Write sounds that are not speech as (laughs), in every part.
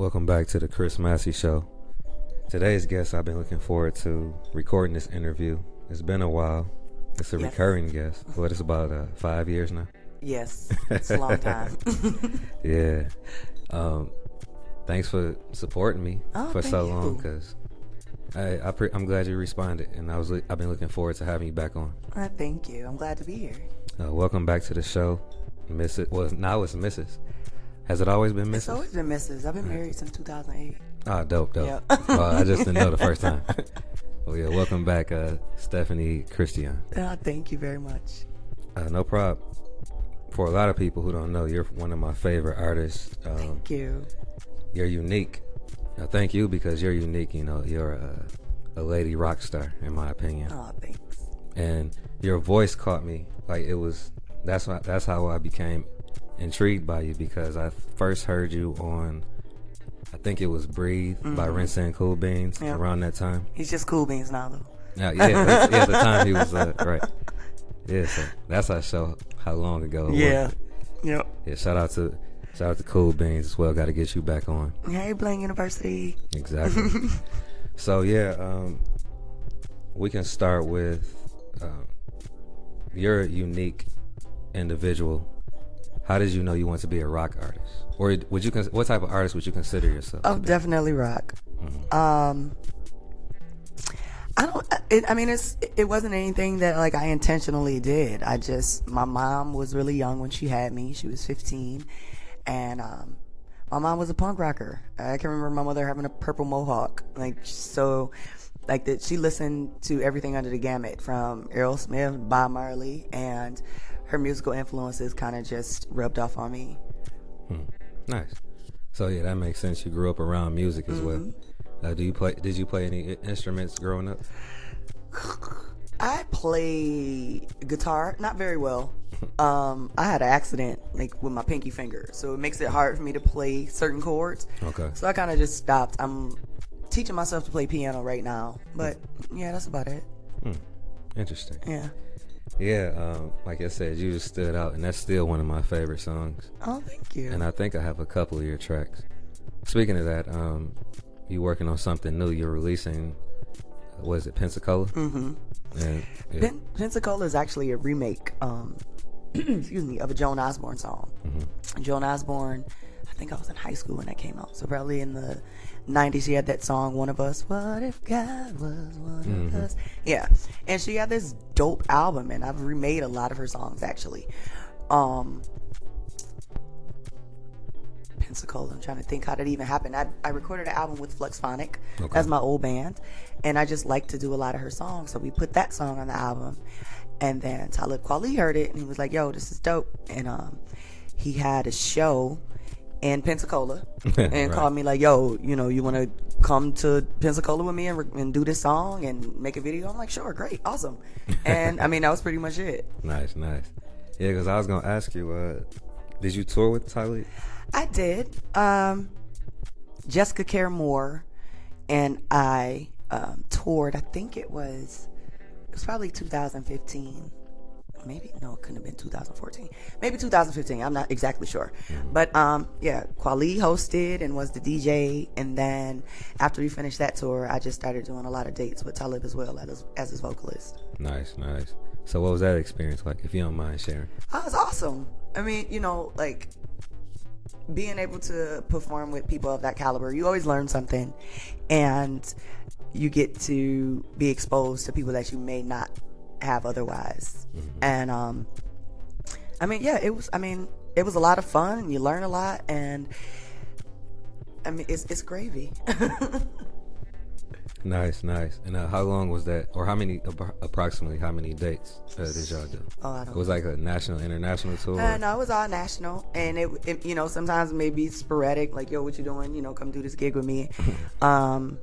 Welcome back to the Chris Massey Show. Today's guest, I've been looking forward to recording this interview. It's been a while. It's a Yes. recurring guest. but it's about uh, five years now? Yes, (laughs) it's a long time. (laughs) Yeah. Um, thanks for supporting me Oh, for so long. Cause I, I pre- I'm glad you responded, and I was li- I've been looking forward to having you back on. Uh, thank you. I'm glad to be here. Uh, welcome back to the show, Mrs. Well, now it's Mrs. Has it always been Mrs.? It's always been Mrs. I've been married since 2008. Ah, dope, dope. Yeah. well, I just didn't know the first time. (laughs) well, yeah, welcome back, uh, Steffanie Christi'an. Uh, thank you very much. Uh, no problem. For a lot of people who don't know, you're one of my favorite artists. Um, Thank you. you're unique. Uh, thank you because you're unique. You know, you're a, a lady rock star, in my opinion. Oh, thanks. And your voice caught me. Like it was. That's why. That's how I became intrigued by you because I first heard you on. I think it was "Breathe" by Rinse and Cool Beans Mm-hmm. Yeah. around that time. He's just cool beans now, though. Yeah, yeah, yeah, at the time he was uh, (laughs) right. Yeah, so that's how show how long ago it Yeah. was. Yep. Yeah, shout out to shout out to Cool Beans as well. Got to get you back on. Hey, Blaine University. Exactly. (laughs) so yeah, um, we can start with um, you're a unique individual. How did you know you want to be a rock artist, or would you? What type of artist would you consider yourself? Oh, definitely rock. Mhm. Um, I don't. It, I mean, it's it wasn't anything that like I intentionally did. I just my mom was really young when she had me. She was 15, and um, my mom was a punk rocker. I can remember my mother having a purple mohawk, like so, like that. She listened to everything under the gamut from Aerosmith, Bob Marley, and her musical influences kind of just rubbed off on me. Hmm. Nice. So yeah, that makes sense. You grew up around music as well. Mm-hmm. Uh, do you play? Did you play any instruments growing up? (sighs) I play guitar, not very well. (laughs) Um, I had an accident like with my pinky finger, so it makes it hard for me to play certain chords. Okay. So I kind of just stopped. I'm teaching myself to play piano right now, but yeah, that's about it. Hmm. Interesting. Yeah. Yeah, um, like I said, you just stood out, and that's still one of my favorite songs. Oh, thank you. And I think I have a couple of your tracks. Speaking of that, um, you working on something new? You're releasing, was it Pensacola? mm-hmm. And yeah, Pen- Pensacola is actually a remake. Um, (clears throat) excuse me, of a Joan Osborne song. mhm. Joan Osborne, think I was in high school when that came out. So probably in the 90s, she had that song, One of Us. What if God was one Mhm. of us? Yeah. And she had this dope album, and I've remade a lot of her songs actually. Um, Pensacola, I'm trying to think how that even happened. I, I recorded an album with Fluxphonic Okay. as my old band, and I just like to do a lot of her songs. So we put that song on the album, and then Talib Kweli heard it, and he was like, "Yo, this is dope." And um, he had a show in Pensacola, (laughs) and Right. called me like, "Yo, you know, you want to come to Pensacola with me and, re- and do this song and make a video?" I'm like, "Sure, great, awesome." And I mean, that was pretty much it. (laughs) nice, nice. Yeah, because I was gonna ask you, uh, did you tour with Tyler? I did. Um, Jessica Care Moore and I um, toured. I think it was it was probably 2015. Maybe no, it couldn't have been 2014. Maybe 2015. I'm not exactly sure. But um, yeah, Kweli hosted and was the DJ. And then after we finished that tour, I just started doing a lot of dates with Talib as well as as his vocalist. Nice, nice. So what was that experience like? If you don't mind sharing. Oh, it's awesome. I mean, you know, like being able to perform with people of that caliber, you always learn something, and you get to be exposed to people that you may not have otherwise. And um, I mean, yeah, it was. I mean, it was a lot of fun, and you learn a lot, and I mean, it's it's gravy. (laughs) Nice, nice. And uh, how long was that, or how many, approximately, how many dates uh, did y'all do? oh, I It don't. was like a national, international tour. Uh, no, it was all national, and it, it, you know, sometimes maybe sporadic. Like, yo, what you doing? You know, come do this gig with me. (laughs) um,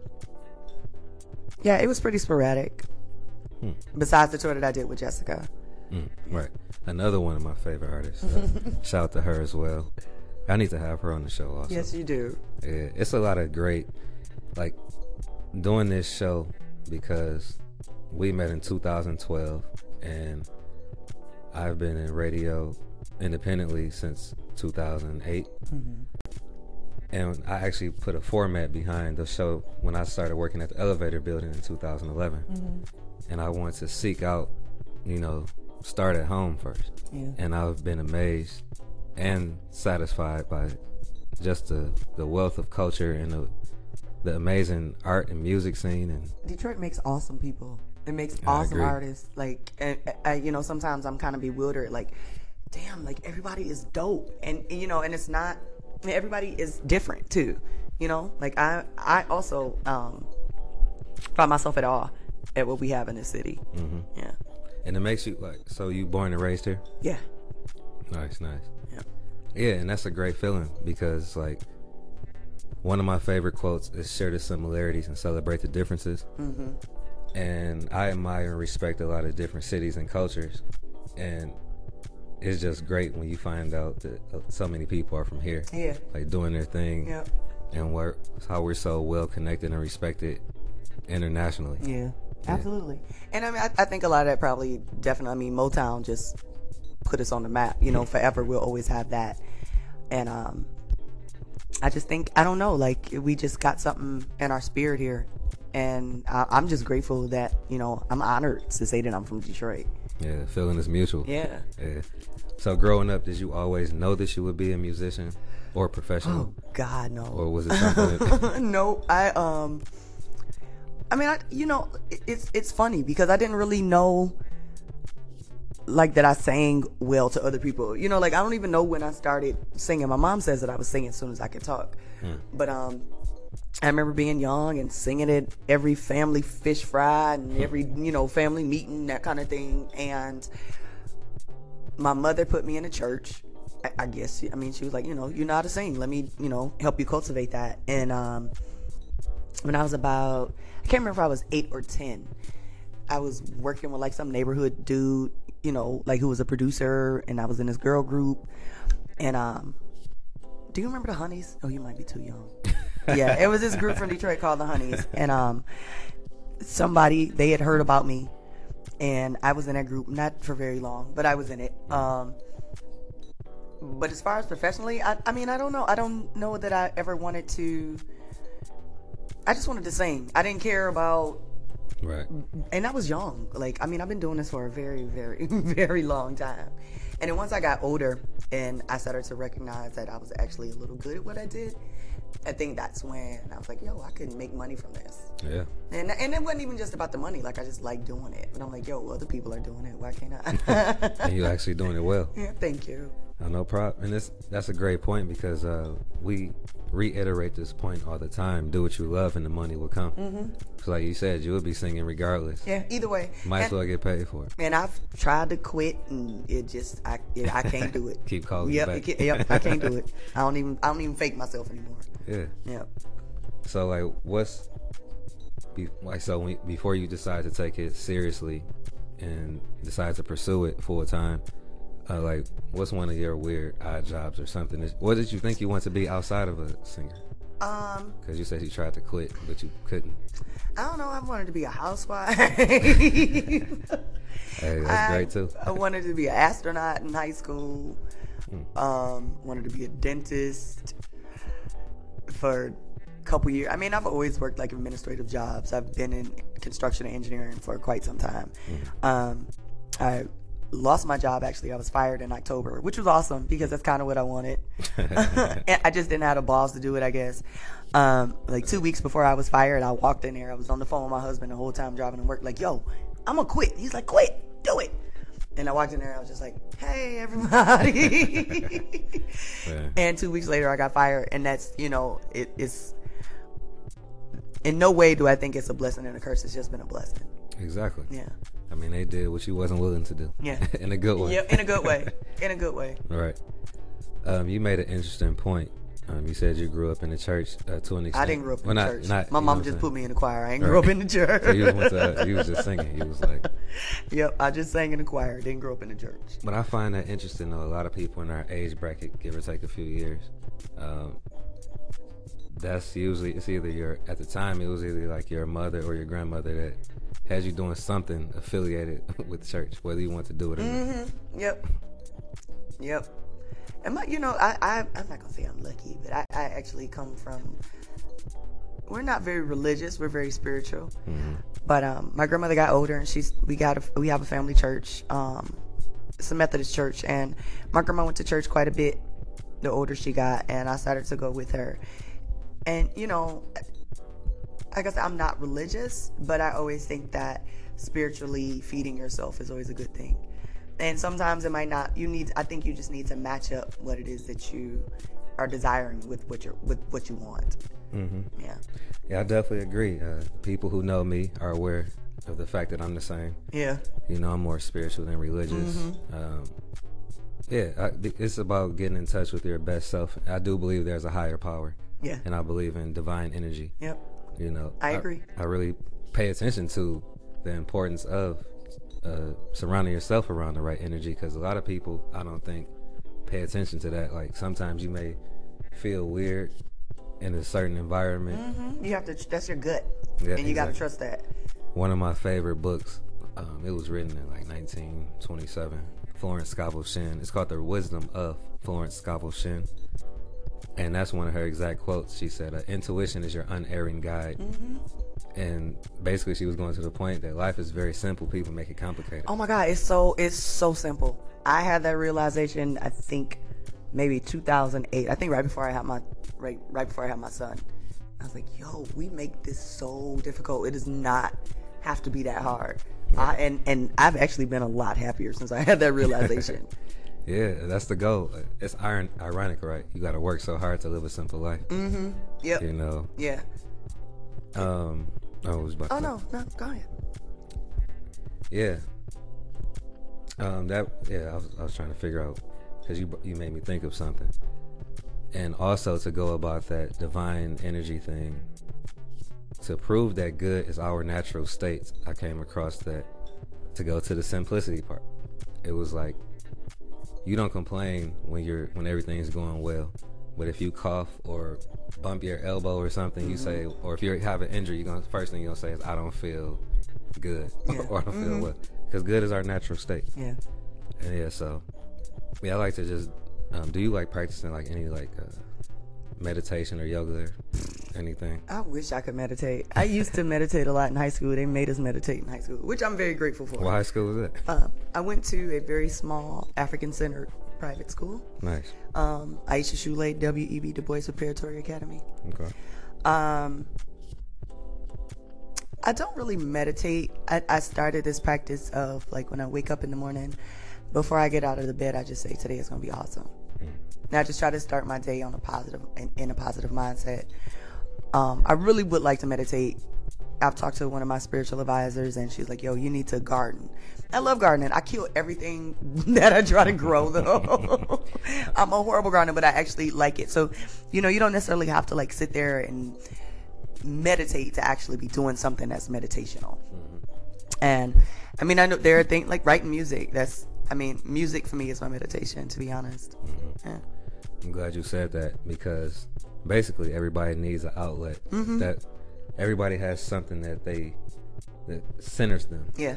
yeah, it was pretty sporadic. Hmm. Besides the tour that I did with Jessica. Mm, right. Another one of my favorite artists. Uh, (laughs) shout out to her as well. I need to have her on the show also. Yes, you do. Yeah, it's a lot of great, like, doing this show because we met in 2012 and I've been in radio independently since 2008. hmm And I actually put a format behind the show when I started working at the elevator building in 2011. Mm-hmm. And I wanted to seek out, you know, start at home first. Yeah. And I've been amazed and satisfied by just the, the wealth of culture and the, the amazing art and music scene. And Detroit makes awesome people. It makes awesome artists. Like, and, uh, you know, sometimes I'm kind of bewildered. Like, damn, like everybody is dope, and you know, and it's not. Mean, everybody is different too. You know, like I, I also um, find myself at awe at what we have in this city. Mm-hmm. Yeah, and it makes you like, so you born and raised here? yeah, Nice, nice. yeah. Yeah, and that's a great feeling because like one of my favorite quotes is share the similarities and celebrate the differences. Mm-hmm. And I admire and respect a lot of different cities and cultures, and it's just great when you find out that uh, so many people are from here, Yeah, like doing their thing, yeah, and we're, how we're so well connected and respected internationally. yeah. Absolutely. And I mean, I, I think a lot of that probably definitely. I mean, Motown just put us on the map. You know, forever we'll always have that. And um, I just think I don't know. Like we just got something in our spirit here, and I, I'm just grateful that you know I'm honored to say that I'm from Detroit. Yeah, feeling is mutual. Yeah. Yeah. So growing up, did you always know that you would be a musician or a professional, Oh God, no. or was it something? (laughs) No, I um, I mean, I you know, it- it's it's funny because I didn't really know like that I sang well to other people. You know, like I don't even know when I started singing. My mom says that I was singing as soon as I could talk, but um. I remember being young and singing at every family fish fry and every (laughs) you know family meeting that kind of thing. And my mother put me in a church. I, I guess I mean she was like, you know, you know how to sing. Let me you know help you cultivate that. And um, when I was about, I can't remember if I was eight or ten. I was working with like some neighborhood dude, you know, like who was a producer, and I was in this girl group. And um, do you remember the Honeys? Oh, you might be too young. Yeah, it was this group from Detroit called the Honeys, and um, somebody they had heard about me, and I was in that group not for very long, but I was in it. Um, but as far as professionally, I, I mean, I don't know. I don't know that I ever wanted to. I just wanted to sing. I didn't care about right. and I was young. Like, I mean, I've been doing this for a very, very, (laughs) very long time. And then once I got older and I started to recognize that I was actually a little good at what I did, I think that's when I was like, yo, I could make money from this. Yeah. And, and it wasn't even just about the money. Like, I just like doing it. But I'm like, yo, other people are doing it. Why can't I? (laughs) And you're actually doing it well. (laughs) yeah, thank you. Uh, no problem. And this that's a great point because uh, we reiterate this point all the time. Do what you love, and the money will come. Mm-hmm. So like you said, you would be singing regardless. Yeah, either way. Might as well get paid for it. And I've tried to quit, and it just I it, I can't do it. (laughs) Keep calling Yep, back. it yep, I can't do it. (laughs) I don't even I don't even fake myself anymore. Yeah. Yep. So like, what's be, like so when, before you decide to take it seriously and decide to pursue it full time? Uh, like, what's one of your weird odd jobs or something? that- What did you think you want to be outside of a singer? Um, Because you said you tried to quit, but you couldn't. I don't know. I wanted to be a housewife. (laughs) Hey, that's I, great too. I wanted to be an astronaut in high school. Um, wanted to be a dentist for a couple years. I mean, I've always worked like administrative jobs. I've been in construction and engineering for quite some time. Um, I lost my job actually. I was fired in October, which was awesome because that's kind of what I wanted. (laughs) (laughs) And I just didn't have the balls to do it, I guess. Um, like two weeks before I was fired, I walked in there. I was on the phone with my husband the whole time driving to work, like, yo, I'm gonna quit. He's like, quit, do it. And I walked in there, I was just like, hey, everybody. Yeah. (laughs) And two weeks later, I got fired. And that's, you know, it is. In no way do I think it's a blessing and a curse. It's just been a blessing. Exactly. Yeah. I mean, they did what she wasn't willing to do. Yeah. (laughs) in a good way. Yep, in a good way. (laughs) In a good way. Right. Um, you made an interesting point. Um, you said you grew up in the church uh, to an extent. I didn't grow up in Well, the not- church. not- My mom just put me in the choir. I ain't Right. grew up in the church. (laughs) So you went to, you was just singing. You was like, yep, I just sang in the choir. Didn't grow up in the church. but I find that interesting though. A lot of people in our age bracket, give or take a few years, um, that's usually it's either your at the time it was either like your mother or your grandmother that has you doing something affiliated (laughs) with church, whether you want to do it or not. Yep. Yep. Am I, you know, I, I I'm not gonna say I'm lucky, but I, I actually come from. We're not very religious. We're very spiritual. But um, my grandmother got older, and she's we got a, we have a family church. Um, it's a Methodist church, and my grandma went to church quite a bit. The older she got, and I started to go with her. And you know, I said, I'm not religious, but I always think that spiritually feeding yourself is always a good thing. And sometimes it might not. You need. I think you just need to match up what it is that you are desiring with what you're with what you want. hmm Yeah. Yeah, I definitely agree. Uh, people who know me are aware of the fact that I'm the same. Yeah. You know, I'm more spiritual than religious. Um, yeah, I, it's about getting in touch with your best self. I do believe there's a higher power, Yeah. and I believe in divine energy. Yep. You know, I agree. I, really pay attention to the importance of uh, surrounding yourself around the right energy because a lot of people, I don't think, pay attention to that. Like sometimes you may feel weird in a certain environment. hmm You have to. That's your gut, Yeah, and you got to trust that. One of my favorite books. Um, it was written in like 1927. Florence Scovel Shinn. It's called The Wisdom of Florence Scovel Shinn. And that's one of her exact quotes. She said, uh, "Intuition is your unerring guide." And basically, she was going to the point that life is very simple. People make it complicated. Oh my God, it's so it's so simple. I had that realization. I think maybe 2008. I think right before I had my right right before I had my son. I was like, yo, we make this so difficult. It does not have to be that hard. I, and and I've actually been a lot happier since I had that realization. (laughs) Yeah, that's the goal. It's iron, ironic, right? You got to work so hard to live a simple life. mm-hmm. Yep. You know. Yeah. Um. I was about. Oh to- no, no, go ahead. Yeah. Um. That. Yeah. I was. I was trying to figure out because you you made me think of something, and also to go about that divine energy thing. To prove that good is our natural state, I came across that to go to the simplicity part. It was like you don't complain when you're when everything's going well. But if you cough or bump your elbow or something, you say, or if you have an injury, you're gonna first thing you're gonna say is, "I don't feel good," (laughs) Yeah. or "I don't feel well," because good is our natural state. Yeah. And yeah, so yeah, I like to just. Um, do you like practicing like any like uh, meditation or yoga or anything? I wish I could meditate. I used to meditate a lot in high school. They made us meditate in high school, which I'm very grateful for. What high school was it? Um, I went to a very small African centered private school. Nice. Um, Aisha Shule, W.E.B. Du Bois Preparatory Academy. Okay. Um, I don't really meditate. I, I started this practice of like when I wake up in the morning, before I get out of the bed, I just say today is gonna be awesome. And I just try to start my day on a positive in, in a positive mindset. Um, I really would like to meditate. I've talked to one of my spiritual advisors, and she's like, "Yo, you need to garden." I love gardening. I kill everything (laughs) that I try to grow, though. (laughs) I'm a horrible gardener, but I actually like it. So, you know, you don't necessarily have to like sit there and meditate to actually be doing something that's meditational. And I mean, I know there are things like writing music. That's, I mean, music for me is my meditation, to be honest. Yeah. I'm glad you said that because basically everybody needs an outlet. Mm-hmm. That everybody has something that they that centers them, Yeah.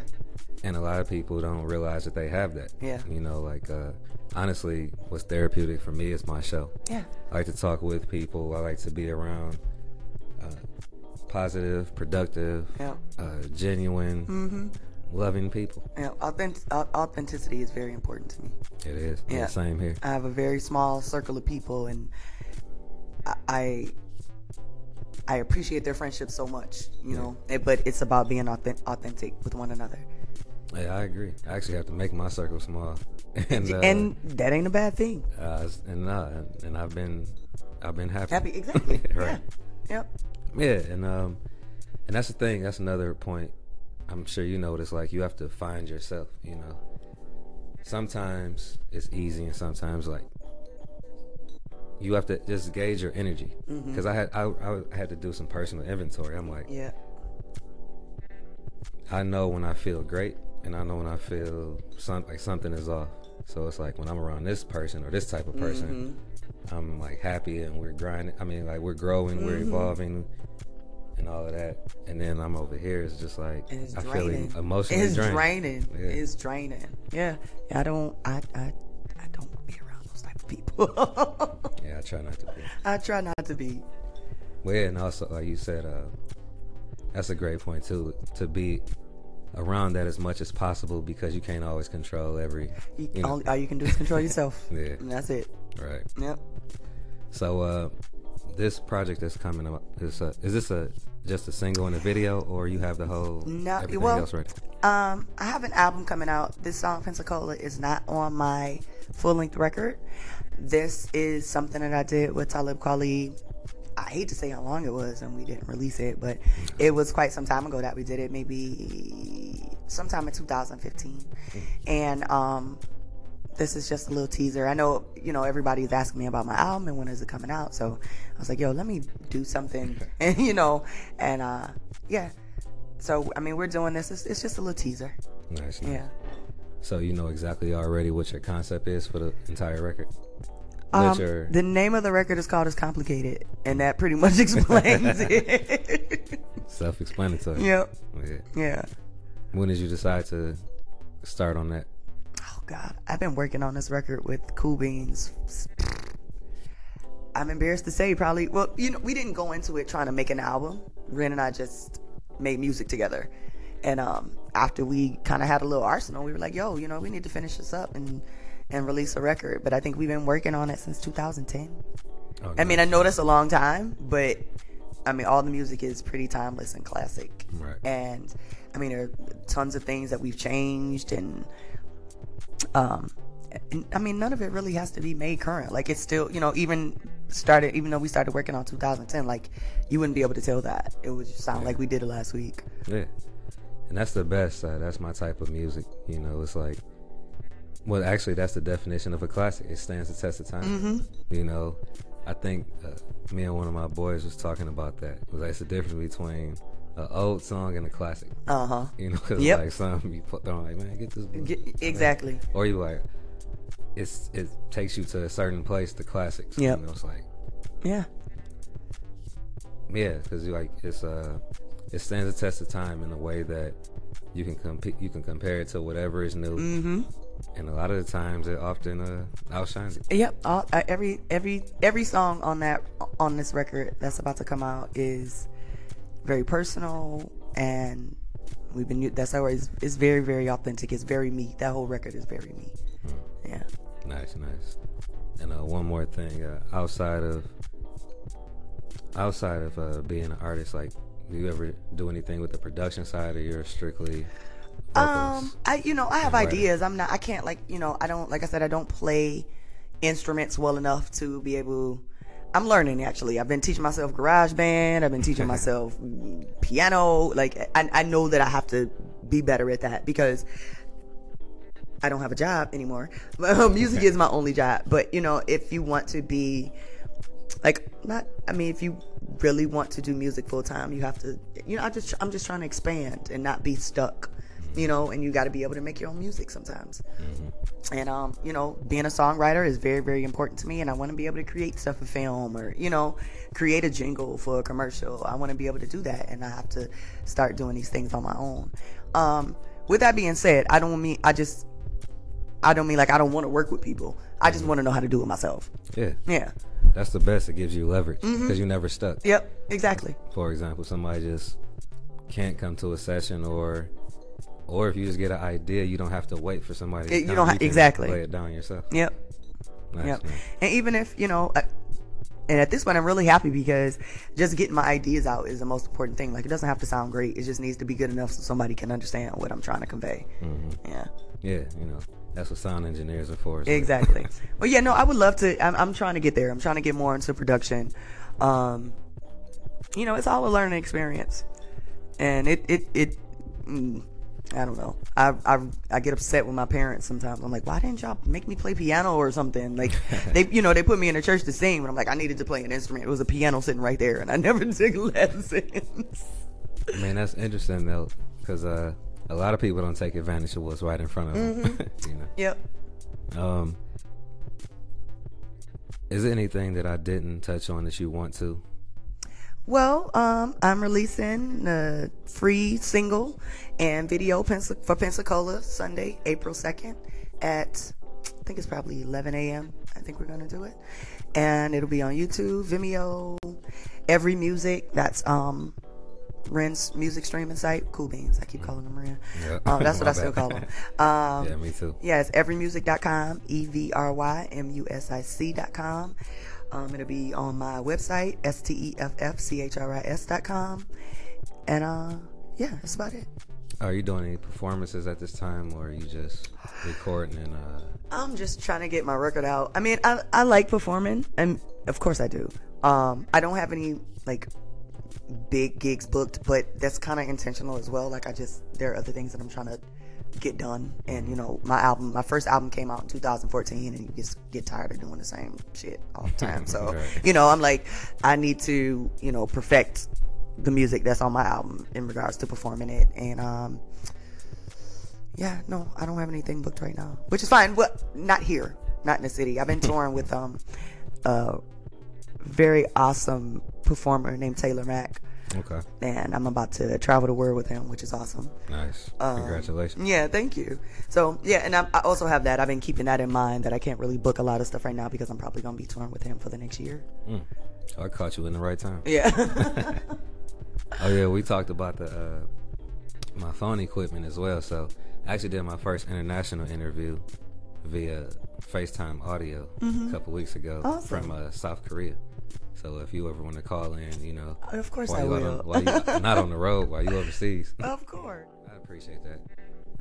and a lot of people don't realize that they have that. Yeah. You know, like uh, honestly, what's therapeutic for me is my show. Yeah. I like to talk with people. I like to be around uh, positive, productive, Yeah. uh, genuine, Mm-hmm. Loving people. Yeah. Authentic- au- authenticity is very important to me. It is. Yeah. Same here. I have a very small circle of people, and I I, appreciate their friendship so much, you know. Eh, But it's about being authentic, authentic with one another, Yeah, I agree. I actually have to make my circle small. (laughs) and, uh, and that ain't a bad thing. uh, and uh, and- and I've been I've been happy. Happy, exactly. (laughs) right. Yeah. Yep. Yeah, and um, and that's the thing. That's another point. I'm sure you know what it's like. You have to find yourself. You know, sometimes it's easy, and sometimes like you have to just gauge your energy. Mm-hmm. Because I had I, I had to do some personal inventory. I'm like, Yeah. I know when I feel great, and I know when I feel some like something is off. So it's like when I'm around this person or this type of person, mm-hmm. I'm like happy and we're grinding. I mean, like we're growing, we're mm-hmm. evolving, and all of that. And then I'm over here. It's just like it's I draining. feel emotionally it's drained. draining. Yeah. It's draining. Yeah. yeah. I don't. I. I. I don't be around those type of people. (laughs) Yeah, I try not to be. I try not to be. Well, yeah, and also like you said, uh, that's a great point too. To be around that as much as possible because you can't always control every. You, You know. all, all you can do is control yourself. (laughs) Yeah. And that's it. Right. Yep. So uh, this project that's coming up is uh, is this a just a single and a video, or you have the whole No, everything well- else ready? Um, I have an album coming out. This song Pensacola is not on my full length record. This is something that I did with Talib Kweli. I hate to say how long it was and we didn't release it, but it was quite some time ago that we did it, maybe sometime in 2015. And um this is just a little teaser. I know, you know, everybody's asking me about my album and when is it coming out. So I was like, yo, let me do something, (laughs) and you know, and uh, yeah. So I mean, we're doing this. It's, it's just a little teaser. Nice. Yeah. So you know exactly already what your concept is for the entire record. Um, your- the name of the record is called "It's Complicated," and that pretty much (laughs) explains (laughs) it. self-explanatory. yep. Yeah. Yeah. When did you decide to start on that? God, I've been working on this record with Cool Beans. I'm embarrassed to say, probably. Well, you know, we didn't go into it trying to make an album. Ren and I just made music together, and um, after we kind of had a little arsenal, we were like, "Yo, you know, we need to finish this up and and release a record." But I think we've been working on it since 2010. Oh, I mean, I know that's a long time, but I mean, all the music is pretty timeless and classic. Right. And I mean, there are tons of things that we've changed, and um, I mean, none of it really has to be made current. Like it's still, you know, even started, even though we started working on 2010, like you wouldn't be able to tell that. It would just sound like we did it last week. Yeah, and that's the best. Uh, that's my type of music. You know, it's like, well, actually, that's the definition of a classic. It stands the test of time. Mm-hmm. You know, I think uh, me and one of my boys was talking about that. It was like it's the difference between an old song and a classic. Uh huh. You know, because Yep. like some you put on like, man, get this. book." Exactly. Or you like, it's it takes you to a certain place. The classics. Yeah. You know, it's like Yeah. Yeah, because you like it's uh, it stands the test of time in a way that you can compete, you can compare it to whatever is new, Mm-hmm. and a lot of the times it often uh, outshines it. Yep. All, uh, every every every song on that on this record that's about to come out is very personal, and we've been that's always it's very very authentic. It's very me. That whole record is very me. Yeah. Nice, nice. And uh, one more thing, uh, outside of outside of uh, being an artist, like, do you ever do anything with the production side, or you're strictly? Um, I you know I have ideas. I'm not. I can't like you know I don't like I said I don't play instruments well enough to be able. I'm learning actually. I've been teaching myself GarageBand. I've been teaching (laughs) myself piano. Like I, I know that I have to be better at that because I don't have a job anymore. (laughs) Music is my only job. But you know, if you want to be like not I mean if you really want to do music full time, you have to you know, I just I'm just trying to expand and not be stuck. You know, and you got to be able to make your own music sometimes. And um, you know, being a songwriter is very very important to me and I want to be able to create stuff for film or, you know, create a jingle for a commercial. I want to be able to do that and I have to start doing these things on my own. Um, with that being said, I don't mean I just I don't mean like I don't want to work with people. I just want to know how to do it myself. Yeah, Yeah. that's the best. It gives you leverage because Mm-hmm. you're never stuck. Yep. Exactly. For example, somebody just can't come to a session, or or if you just get an idea, you don't have to wait for somebody. To you come. don't ha- can exactly. lay it down yourself. Yep. Nice, Yep. man. And even if you know, I, and at this point, I'm really happy because just getting my ideas out is the most important thing. Like it doesn't have to sound great; it just needs to be good enough so somebody can understand what I'm trying to convey. Yeah. Yeah, you know that's what sound engineers are for. so- Exactly. (laughs) well, yeah, no, I would love to. I'm, I'm trying to get there. I'm trying to get more into production. Um, you know, it's all a learning experience, and it it it. Mm, I don't know. I, I I get upset with my parents sometimes. I'm like, why didn't y'all make me play piano or something? Like (laughs) they, you know, they put me in a church to sing, but I'm like, I needed to play an instrument. It was a piano sitting right there, and I (laughs) never took lessons. Man, that's interesting though, because uh, a lot of people don't take advantage of what's right in front of them. Mm-hmm. (laughs) you know. yep. Um, is there anything that I didn't touch on that you want to? Well, um, I'm releasing a free single and video for Pensacola Sunday, April 2nd at I think it's probably 11 a.m. I think we're gonna do it, and it'll be on YouTube, Vimeo, every music. That's um, Ren's music streaming site. Cool Beans. I keep calling them Ren. Yeah. Um, that's (laughs) what I still call them. Um, yeah, me too. yeah, it's evrymusic.com, E V R Y M U S I C.com. Um, it'll be on my website, S T E F F C H R I S.com. And uh, yeah, that's about it. Are you doing any performances at this time, or are you just recording and uh? I'm just trying to get my record out. I mean, I, I like performing, and of course I do. Um, I don't have any like big gigs booked, but that's kind of intentional as well. Like I just there are other things that I'm trying to get done, and you know, my album, my first album came out in 2014, and you just get tired of doing the same shit all the time. (laughs) So Right. you know, I'm like, I need to you know perfect the music that's on my album in regards to performing it, and um, yeah, no, I don't have anything booked right now, which is fine. Well, not here, not in the city. I've been (laughs) touring with um, a very awesome performer named Taylor Mac, Okay, and I'm about to travel the world with him, which is awesome. nice. Um, Congratulations. Yeah, thank you. So yeah, and I, I also have that. I've been keeping that in mind that I can't really book a lot of stuff right now because I'm probably gonna be touring with him for the next year. Mm. I caught you in the right time. Yeah. (laughs) Oh yeah, we talked about the uh, my phone equipment as well. So I actually did my first international interview via FaceTime audio a couple weeks ago Mm-hmm. Awesome. from uh, South Korea. So if you ever want to call in, you know, of course while I will. on, while you (laughs) not on the road, while you overseas, of course. I appreciate that.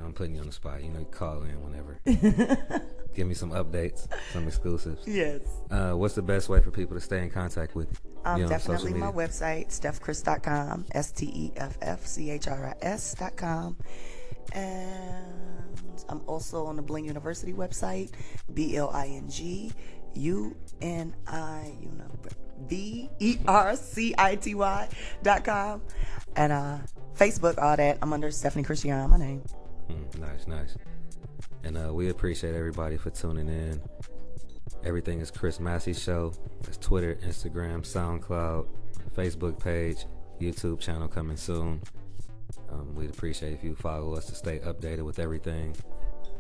I'm putting you on the spot. You know, you call in whenever. (laughs) Give me some updates, some exclusives. Yes. Uh, what's the best way for people to stay in contact with you? Um, You social definitely my website, steffchris.com, S T E F F C H R I S.com. And I'm also on the Bling University website, B L I N G U N I, B E R C I T Y dot com. And uh, Facebook, all that. I'm under Steffanie Christi'an, my name. Mm, nice, nice. And uh, we appreciate everybody for tuning in. Everything is Chris Massey Show. That's Twitter, Instagram, SoundCloud, Facebook page, YouTube channel coming soon. Um, we'd appreciate if you follow us to stay updated with everything.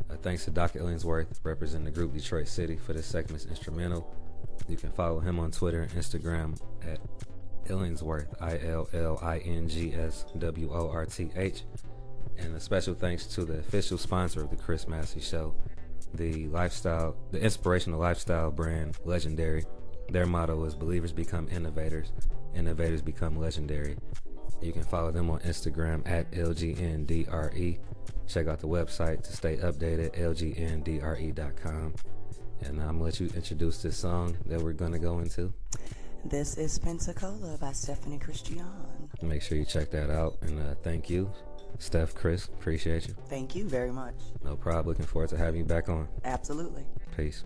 Uh, thanks to Doc Illingsworth representing the group Detroit City for this segment's instrumental. You can follow him on Twitter and Instagram at Illingsworth, I L L I N G S W O R T H. And a special thanks to the official sponsor of the Chris Massey Show, the lifestyle, the inspirational lifestyle brand, Legendary. Their motto is "Believers become innovators, innovators become legendary." You can follow them on Instagram at LGNDRE. Check out the website to stay updated, lgndre.com. And I'm gonna let you introduce this song that we're gonna go into. This is Pensacola by Steffanie Christi'an. Make sure you check that out. And uh, thank you, Steph, Chris. Appreciate you. Thank you very much. No problem. Looking forward to having you back on. Absolutely. Peace.